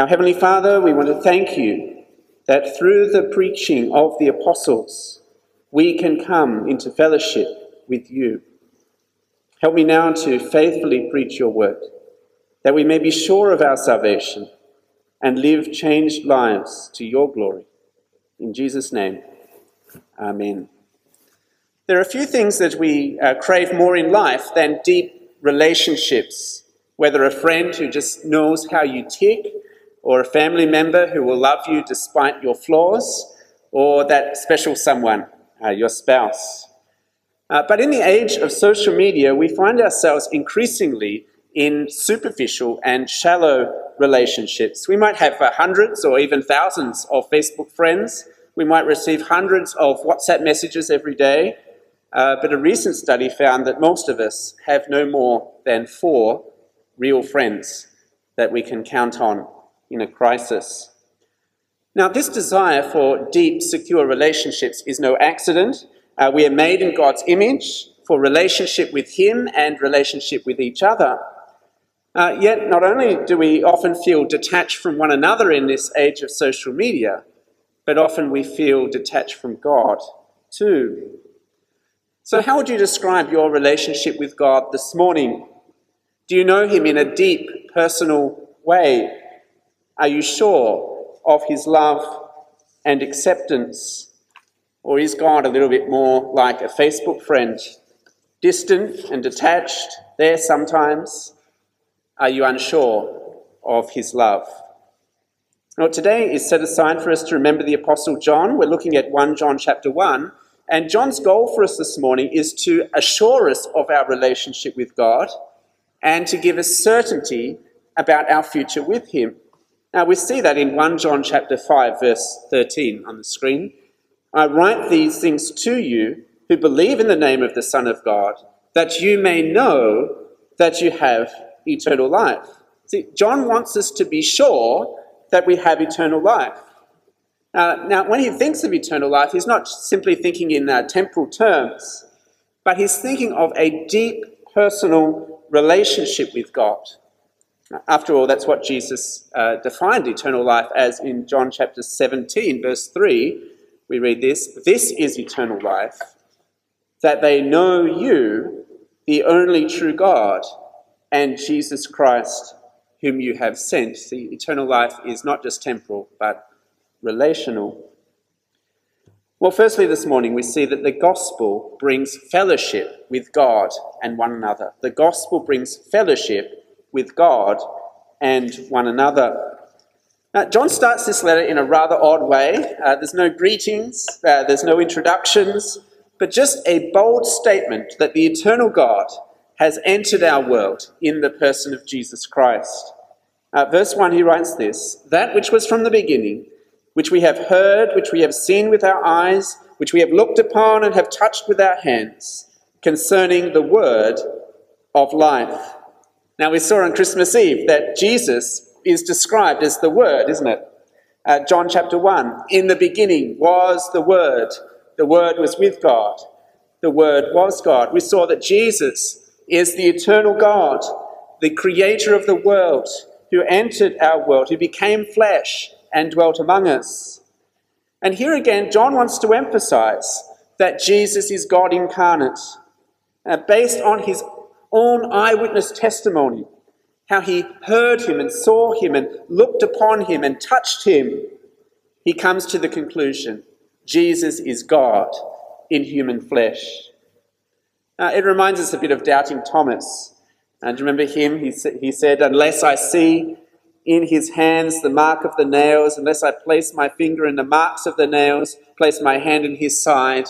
Our Heavenly Father, we want to thank you that through the preaching of the apostles, we can come into fellowship with you. Help me now to faithfully preach your word, that we may be sure of our salvation and live changed lives to your glory. In Jesus' name, Amen. There are a few things that we uh, crave more in life than deep relationships, whether a friend who just knows how you tick, or a family member who will love you despite your flaws, or that special someone, uh, your spouse. Uh, but in the age of social media, we find ourselves increasingly in superficial and shallow relationships. We might have uh, hundreds or even thousands of Facebook friends. We might receive hundreds of WhatsApp messages every day. Uh, but a recent study found that most of us have no more than four real friends that we can count on in a crisis. Now, this desire for deep, secure relationships is no accident. Uh, we are made in God's image for relationship with Him and relationship with each other. Uh, yet, not only do we often feel detached from one another in this age of social media, but often we feel detached from God too. So, how would you describe your relationship with God this morning? Do you know Him in a deep, personal way? Are you sure of His love and acceptance? Or is God a little bit more like a Facebook friend, distant and detached, there sometimes? Are you unsure of his love? Now, today is set aside for us to remember the Apostle John. We're looking at 1 John chapter 1. And John's goal for us this morning is to assure us of our relationship with God and to give us certainty about our future with him. Now, we see that in 1 John chapter 5, verse 13 on the screen. I write these things to you who believe in the name of the Son of God, that you may know that you have eternal life. See, John wants us to be sure that we have eternal life. Uh, now, when he thinks of eternal life, he's not simply thinking in uh, temporal terms, but he's thinking of a deep personal relationship with God. After all, that's what Jesus uh, defined eternal life as in John chapter 17, verse 3. We read this This is eternal life, that they know you, the only true God, and Jesus Christ, whom you have sent. See, eternal life is not just temporal, but relational. Well, firstly, this morning we see that the gospel brings fellowship with God and one another. The gospel brings fellowship with God and one another. Now, John starts this letter in a rather odd way. Uh, there's no greetings, uh, there's no introductions, but just a bold statement that the eternal God has entered our world in the person of Jesus Christ. Uh, verse 1, he writes this That which was from the beginning, which we have heard, which we have seen with our eyes, which we have looked upon and have touched with our hands, concerning the word of life. Now, we saw on Christmas Eve that Jesus is described as the Word, isn't it? Uh, John chapter 1 In the beginning was the Word, the Word was with God, the Word was God. We saw that Jesus is the eternal God, the creator of the world, who entered our world, who became flesh and dwelt among us. And here again, John wants to emphasize that Jesus is God incarnate, uh, based on his own eyewitness testimony, how he heard him and saw him and looked upon him and touched him. He comes to the conclusion Jesus is God in human flesh. Uh, it reminds us a bit of doubting Thomas. And remember him? He, sa- he said, Unless I see in his hands the mark of the nails, unless I place my finger in the marks of the nails, place my hand in his side,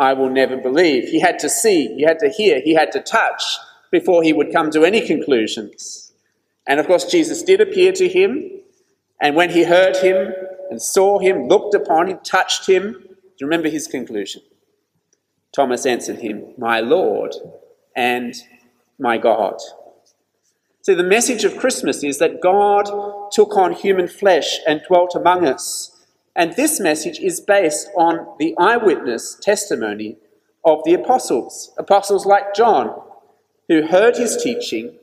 I will never believe. He had to see, he had to hear, he had to touch before he would come to any conclusions. And of course, Jesus did appear to him. And when he heard him and saw him, looked upon him, touched him, do you remember his conclusion? Thomas answered him, My Lord and my God. See, the message of Christmas is that God took on human flesh and dwelt among us. And this message is based on the eyewitness testimony of the apostles, apostles like John, who heard his teaching,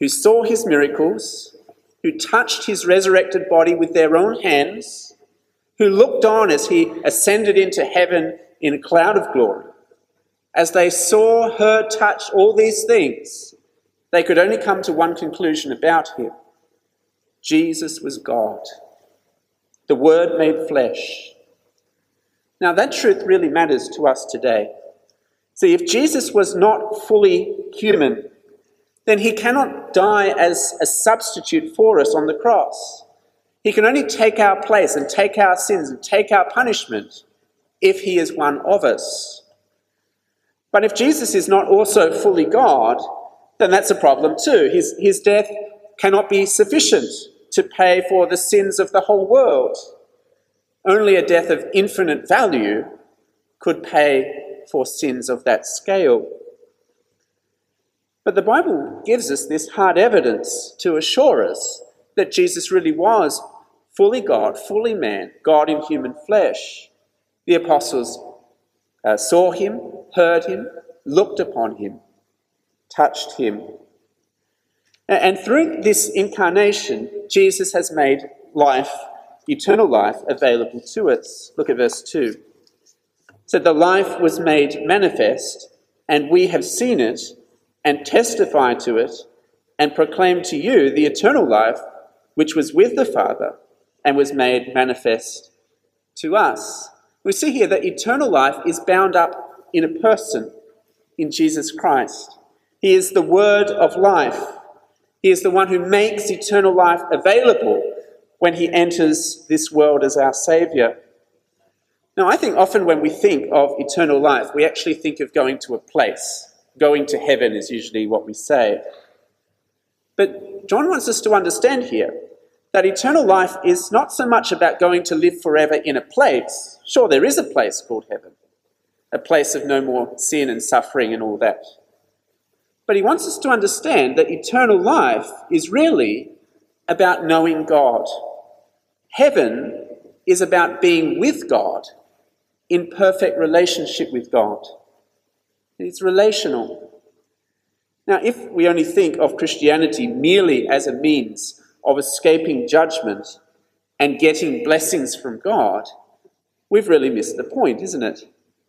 who saw his miracles, who touched his resurrected body with their own hands, who looked on as he ascended into heaven in a cloud of glory. As they saw, heard, touched all these things, they could only come to one conclusion about him Jesus was God, the Word made flesh. Now, that truth really matters to us today. See, if Jesus was not fully human, then he cannot die as a substitute for us on the cross. He can only take our place and take our sins and take our punishment if he is one of us. But if Jesus is not also fully God, then that's a problem too. His, his death cannot be sufficient to pay for the sins of the whole world. Only a death of infinite value could pay for sins of that scale. But the Bible gives us this hard evidence to assure us that Jesus really was fully God, fully man, God in human flesh. The apostles uh, saw him, heard him, looked upon him, touched him. And through this incarnation, Jesus has made life, eternal life, available to us. Look at verse 2. So the life was made manifest, and we have seen it, and testify to it, and proclaim to you the eternal life which was with the Father and was made manifest to us. We see here that eternal life is bound up in a person, in Jesus Christ. He is the word of life. He is the one who makes eternal life available when he enters this world as our Saviour. Now, I think often when we think of eternal life, we actually think of going to a place. Going to heaven is usually what we say. But John wants us to understand here that eternal life is not so much about going to live forever in a place. Sure, there is a place called heaven, a place of no more sin and suffering and all that. But he wants us to understand that eternal life is really about knowing God. Heaven is about being with God in perfect relationship with God. It's relational. Now, if we only think of Christianity merely as a means of escaping judgment and getting blessings from God, we've really missed the point, isn't it?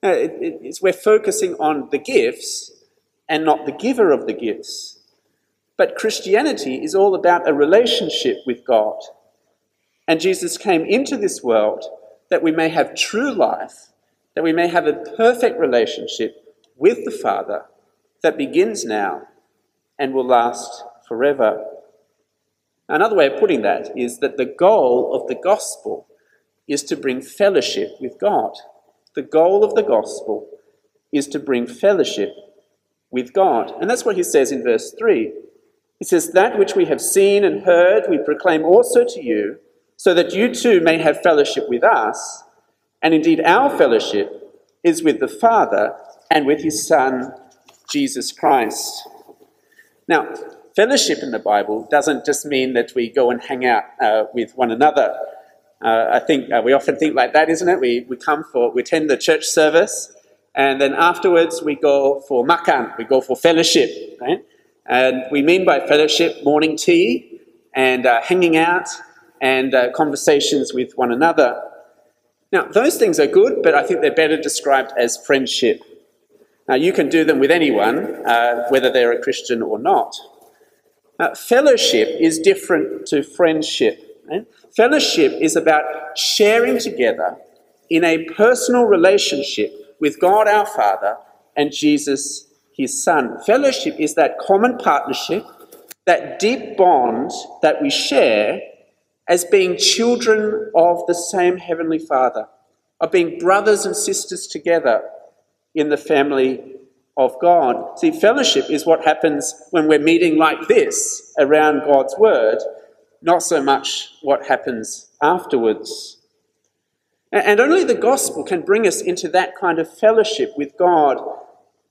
Uh, it, it we're focusing on the gifts and not the giver of the gifts. But Christianity is all about a relationship with God. And Jesus came into this world that we may have true life, that we may have a perfect relationship with the Father that begins now and will last forever. Another way of putting that is that the goal of the gospel is to bring fellowship with God. The goal of the gospel is to bring fellowship with God. And that's what he says in verse 3. He says, That which we have seen and heard, we proclaim also to you, so that you too may have fellowship with us. And indeed, our fellowship is with the Father and with his Son, Jesus Christ. Now, fellowship in the Bible doesn't just mean that we go and hang out uh, with one another. Uh, I think uh, we often think like that, isn't it? We, we come for, we attend the church service, and then afterwards we go for makan, we go for fellowship, right? And we mean by fellowship morning tea and uh, hanging out and uh, conversations with one another. Now, those things are good, but I think they're better described as friendship. Now, you can do them with anyone, uh, whether they're a Christian or not. Uh, fellowship is different to friendship. Right? Fellowship is about sharing together in a personal relationship with God our Father and Jesus his Son. Fellowship is that common partnership, that deep bond that we share as being children of the same Heavenly Father, of being brothers and sisters together in the family of God. See, fellowship is what happens when we're meeting like this around God's Word, not so much what happens afterwards. And only the gospel can bring us into that kind of fellowship with God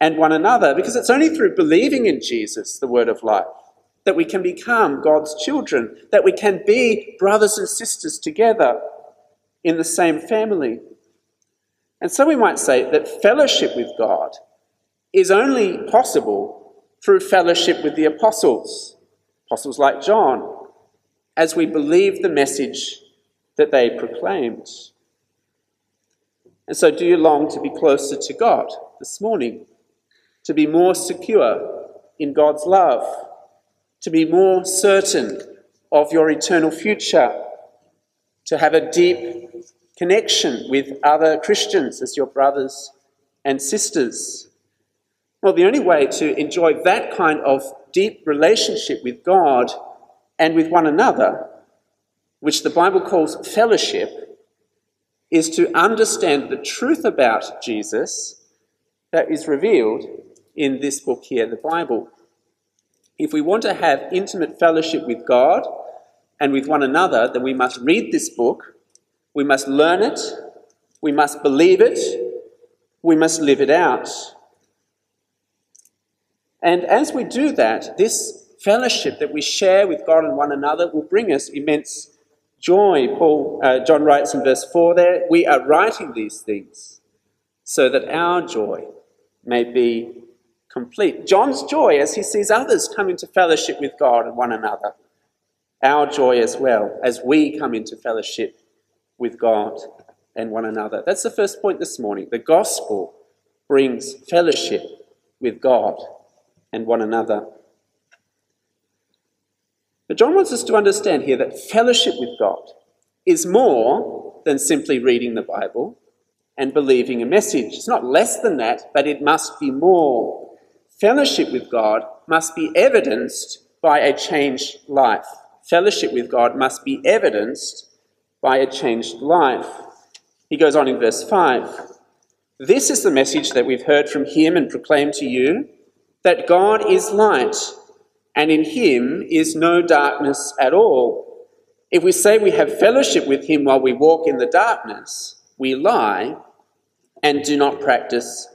and one another, because it's only through believing in Jesus, the word of life, that we can become God's children, that we can be brothers and sisters together in the same family. And so we might say that fellowship with God is only possible through fellowship with the apostles, apostles like John, as we believe the message that they proclaimed. And so, do you long to be closer to God this morning? To be more secure in God's love? To be more certain of your eternal future? To have a deep connection with other Christians as your brothers and sisters? Well, the only way to enjoy that kind of deep relationship with God and with one another, which the Bible calls fellowship, is to understand the truth about Jesus that is revealed in this book here, the Bible. If we want to have intimate fellowship with God and with one another, then we must read this book, we must learn it, we must believe it, we must live it out. And as we do that, this fellowship that we share with God and one another will bring us immense joy. Paul, uh, John writes in verse 4 there, we are writing these things so that our joy may be complete. John's joy as he sees others come into fellowship with God and one another. Our joy as well as we come into fellowship with God and one another. That's the first point this morning. The gospel brings fellowship with God and one another. But John wants us to understand here that fellowship with God is more than simply reading the Bible and believing a message. It's not less than that, but it must be more. Fellowship with God must be evidenced by a changed life. Fellowship with God must be evidenced by a changed life. He goes on in verse 5 This is the message that we've heard from him and proclaimed to you that God is light and in him is no darkness at all. If we say we have fellowship with him while we walk in the darkness, we lie and do not practice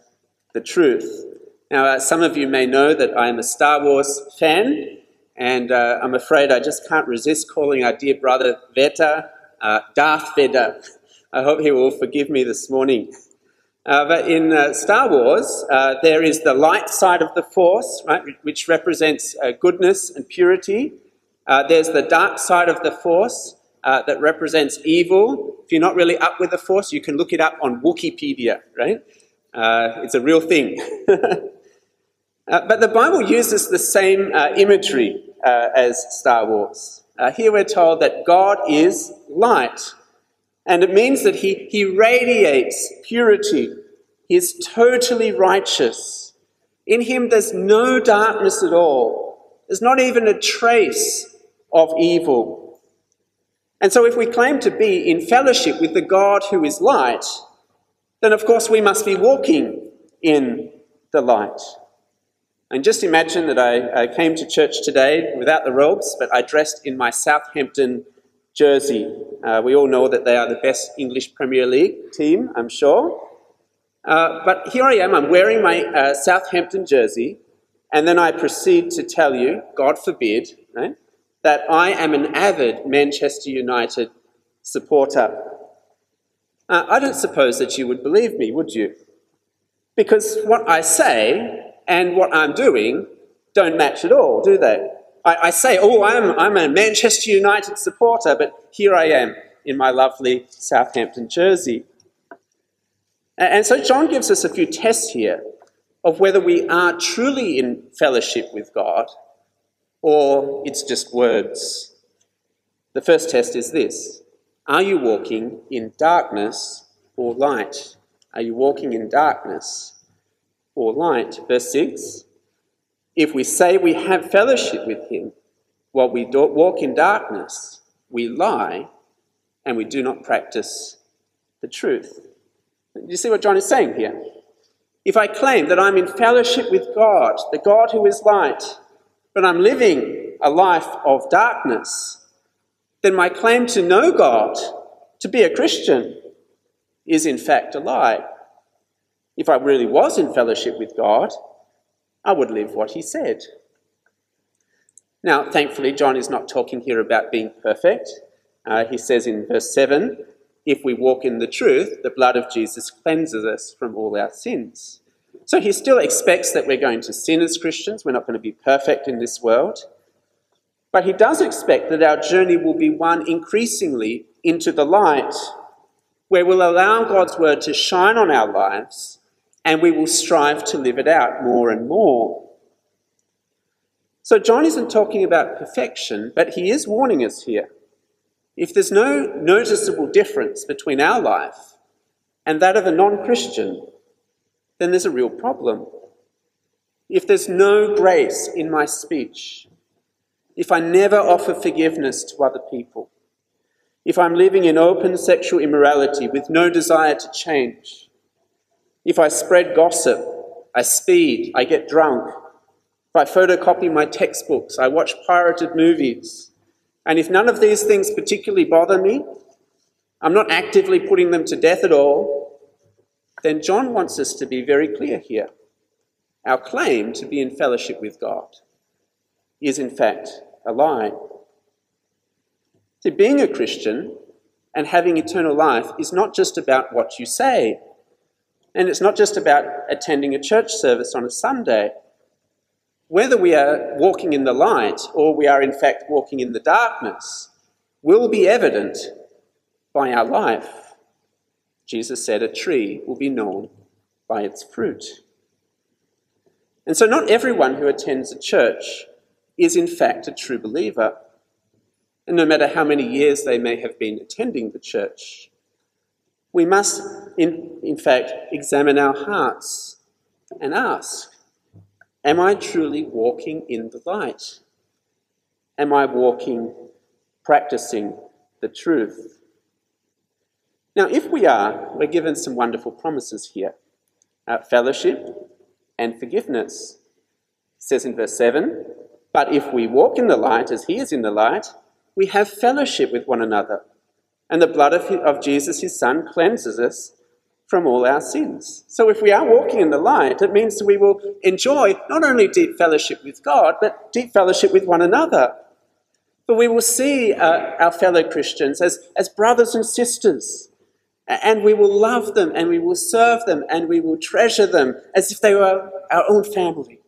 the truth. Now, uh, some of you may know that I am a Star Wars fan, and uh, I'm afraid I just can't resist calling our dear brother Veta uh, Darth Vader. I hope he will forgive me this morning. Uh, but in uh, Star Wars, uh, there is the light side of the Force, right, which represents uh, goodness and purity. Uh, there's the dark side of the Force uh, that represents evil. If you're not really up with the Force, you can look it up on Wikipedia, right? it's a real thing. but the Bible uses the same imagery as Star Wars. here we're told that God is light. And it means that he, he radiates purity. He is totally righteous. In him, there's no darkness at all. There's not even a trace of evil. And so, if we claim to be in fellowship with the God who is light, then of course we must be walking in the light. And just imagine that I, I came to church today without the robes, but I dressed in my Southampton jersey. Uh, we all know that they are the best English Premier League team, I'm sure. Uh, but here I am, I'm wearing my uh, Southampton jersey, and then I proceed to tell you, God forbid, right, that I am an avid Manchester United supporter. Uh, I don't suppose that you would believe me, would you? Because what I say and what I'm doing don't match at all, do they? I, I say, oh, I'm, I'm a Manchester United supporter, but here I am in my lovely Southampton jersey. And so John gives us a few tests here of whether we are truly in fellowship with God or it's just words. The first test is this Are you walking in darkness or light? Are you walking in darkness or light? Verse 6 if we say we have fellowship with him while we walk in darkness, we lie and we do not practice the truth. You see what John is saying here? If I claim that I'm in fellowship with God, the God who is light, but I'm living a life of darkness, then my claim to know God, to be a Christian, is in fact a lie. If I really was in fellowship with God, I would live what he said. Now, thankfully, John is not talking here about being perfect. Uh, he says in verse 7 if we walk in the truth, the blood of Jesus cleanses us from all our sins. So he still expects that we're going to sin as Christians. We're not going to be perfect in this world. But he does expect that our journey will be one increasingly into the light, where we'll allow God's word to shine on our lives and we will strive to live it out more and more. So, John isn't talking about perfection, but he is warning us here. If there's no noticeable difference between our life and that of a non Christian, then there's a real problem. If there's no grace in my speech, if I never offer forgiveness to other people, if I'm living in open sexual immorality with no desire to change, if I spread gossip, I speed, I get drunk, if I photocopy my textbooks, I watch pirated movies, and if none of these things particularly bother me, I'm not actively putting them to death at all, then John wants us to be very clear here. Our claim to be in fellowship with God is, in fact, a lie. See, being a Christian and having eternal life is not just about what you say, and it's not just about attending a church service on a Sunday. Whether we are walking in the light or we are in fact walking in the darkness will be evident by our life. Jesus said a tree will be known by its fruit. And so, not everyone who attends a church is in fact a true believer. And no matter how many years they may have been attending the church, we must, in, in fact, examine our hearts and ask Am I truly walking in the light? Am I walking, practicing the truth? Now, if we are, we're given some wonderful promises here uh, fellowship and forgiveness. It says in verse 7 But if we walk in the light as he is in the light, we have fellowship with one another and the blood of, of Jesus, his Son, cleanses us from all our sins. So if we are walking in the light, it means we will enjoy not only deep fellowship with God, but deep fellowship with one another. But we will see uh, our fellow Christians as, as brothers and sisters, and we will love them, and we will serve them, and we will treasure them as if they were our own family.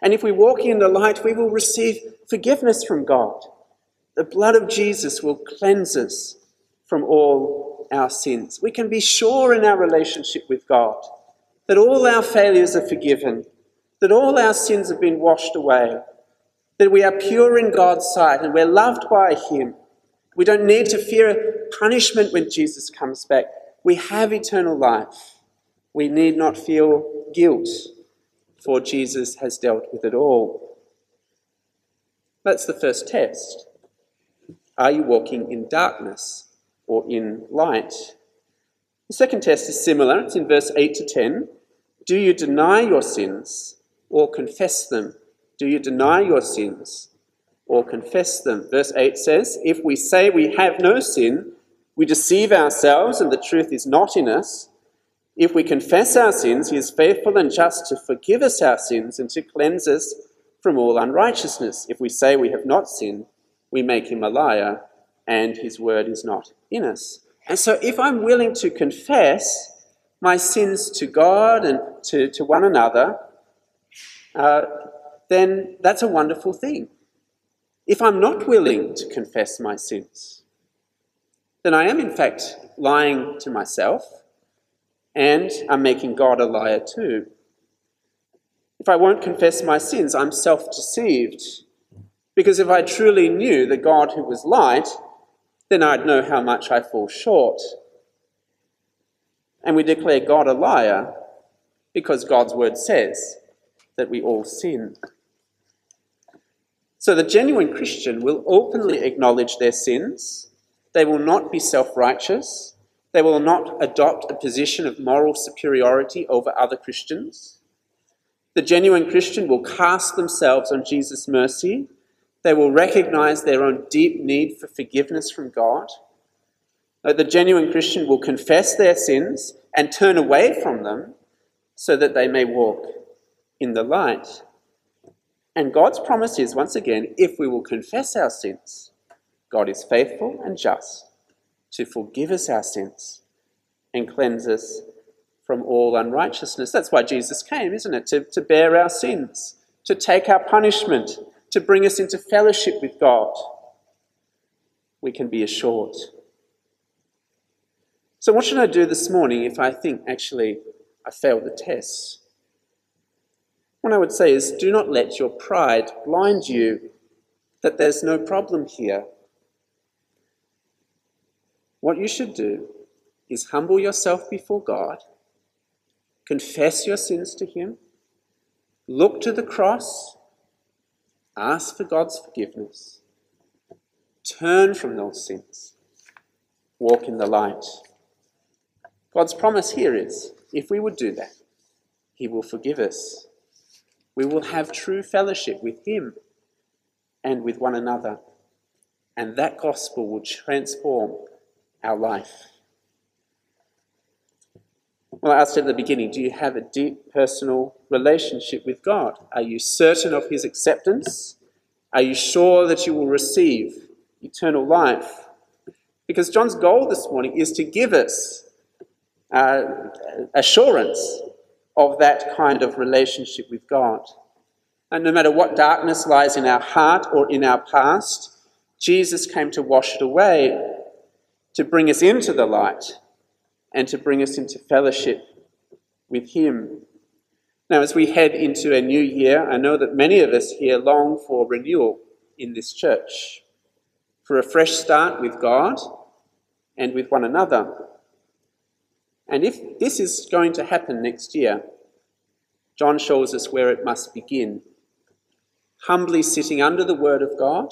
And if we walk in the light, we will receive forgiveness from God. The blood of Jesus will cleanse us from all our sins. We can be sure in our relationship with God that all our failures are forgiven, that all our sins have been washed away, that we are pure in God's sight and we're loved by Him. We don't need to fear punishment when Jesus comes back. We have eternal life. We need not feel guilt, for Jesus has dealt with it all. That's the first test. Are you walking in darkness or in light? The second test is similar. It's in verse 8 to 10. Do you deny your sins or confess them? Do you deny your sins or confess them? Verse 8 says, If we say we have no sin, we deceive ourselves and the truth is not in us. If we confess our sins, he is faithful and just to forgive us our sins and to cleanse us from all unrighteousness. If we say we have not sinned, we make him a liar, and his word is not in us. And so, if I'm willing to confess my sins to God and to, to one another, uh, then that's a wonderful thing. If I'm not willing to confess my sins, then I am in fact lying to myself and I'm making God a liar too. If I won't confess my sins, I'm self deceived because if I truly knew the God who was light, then I'd know how much I fall short. And we declare God a liar because God's word says that we all sin. So the genuine Christian will openly acknowledge their sins. They will not be self righteous. They will not adopt a position of moral superiority over other Christians. The genuine Christian will cast themselves on Jesus' mercy they will recognize their own deep need for forgiveness from God. The genuine Christian will confess their sins and turn away from them so that they may walk in the light. And God's promise is, once again, if we will confess our sins, God is faithful and just to forgive us our sins and cleanse us from all unrighteousness. That's why Jesus came, isn't it? To, to bear our sins, to take our punishment, to bring us into fellowship with God, we can be assured. So, what should I do this morning if I think actually I failed the test? What I would say is do not let your pride blind you that there's no problem here. What you should do is humble yourself before God, confess your sins to Him, look to the cross, ask for God's forgiveness, turn from those sins, walk in the light. God's promise here is if we would do that, He will forgive us. We will have true fellowship with Him and with one another. And that gospel will transform our life. Well, I asked at the beginning do you have a deep personal relationship with God? Are you certain of His acceptance? Are you sure that you will receive eternal life? Because John's goal this morning is to give us uh, assurance of that kind of relationship with God. And no matter what darkness lies in our heart or in our past, Jesus came to wash it away, to bring us into the light, and to bring us into fellowship with Him. Now, as we head into a new year, I know that many of us here long for renewal in this church, for a fresh start with God and with one another. And if this is going to happen next year, John shows us where it must begin. Humbly sitting under the Word of God,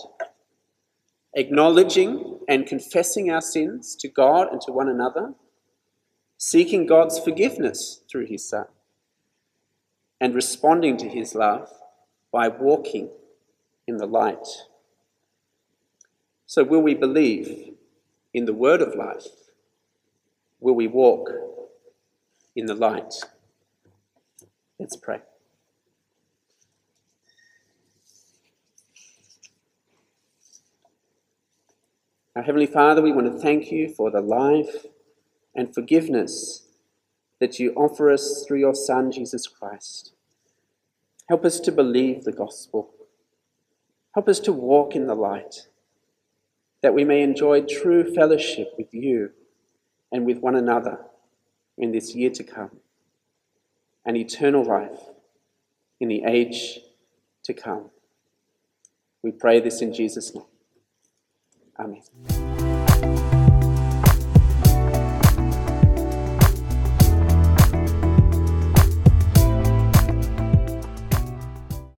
acknowledging and confessing our sins to God and to one another, seeking God's forgiveness through His Son, and responding to His love by walking in the light. So, will we believe in the Word of life? Will we walk in the light? Let's pray. Our Heavenly Father, we want to thank you for the life and forgiveness that you offer us through your Son, Jesus Christ. Help us to believe the gospel. Help us to walk in the light, that we may enjoy true fellowship with you and with one another in this year to come and eternal life in the age to come. We pray this in Jesus' name. Amen.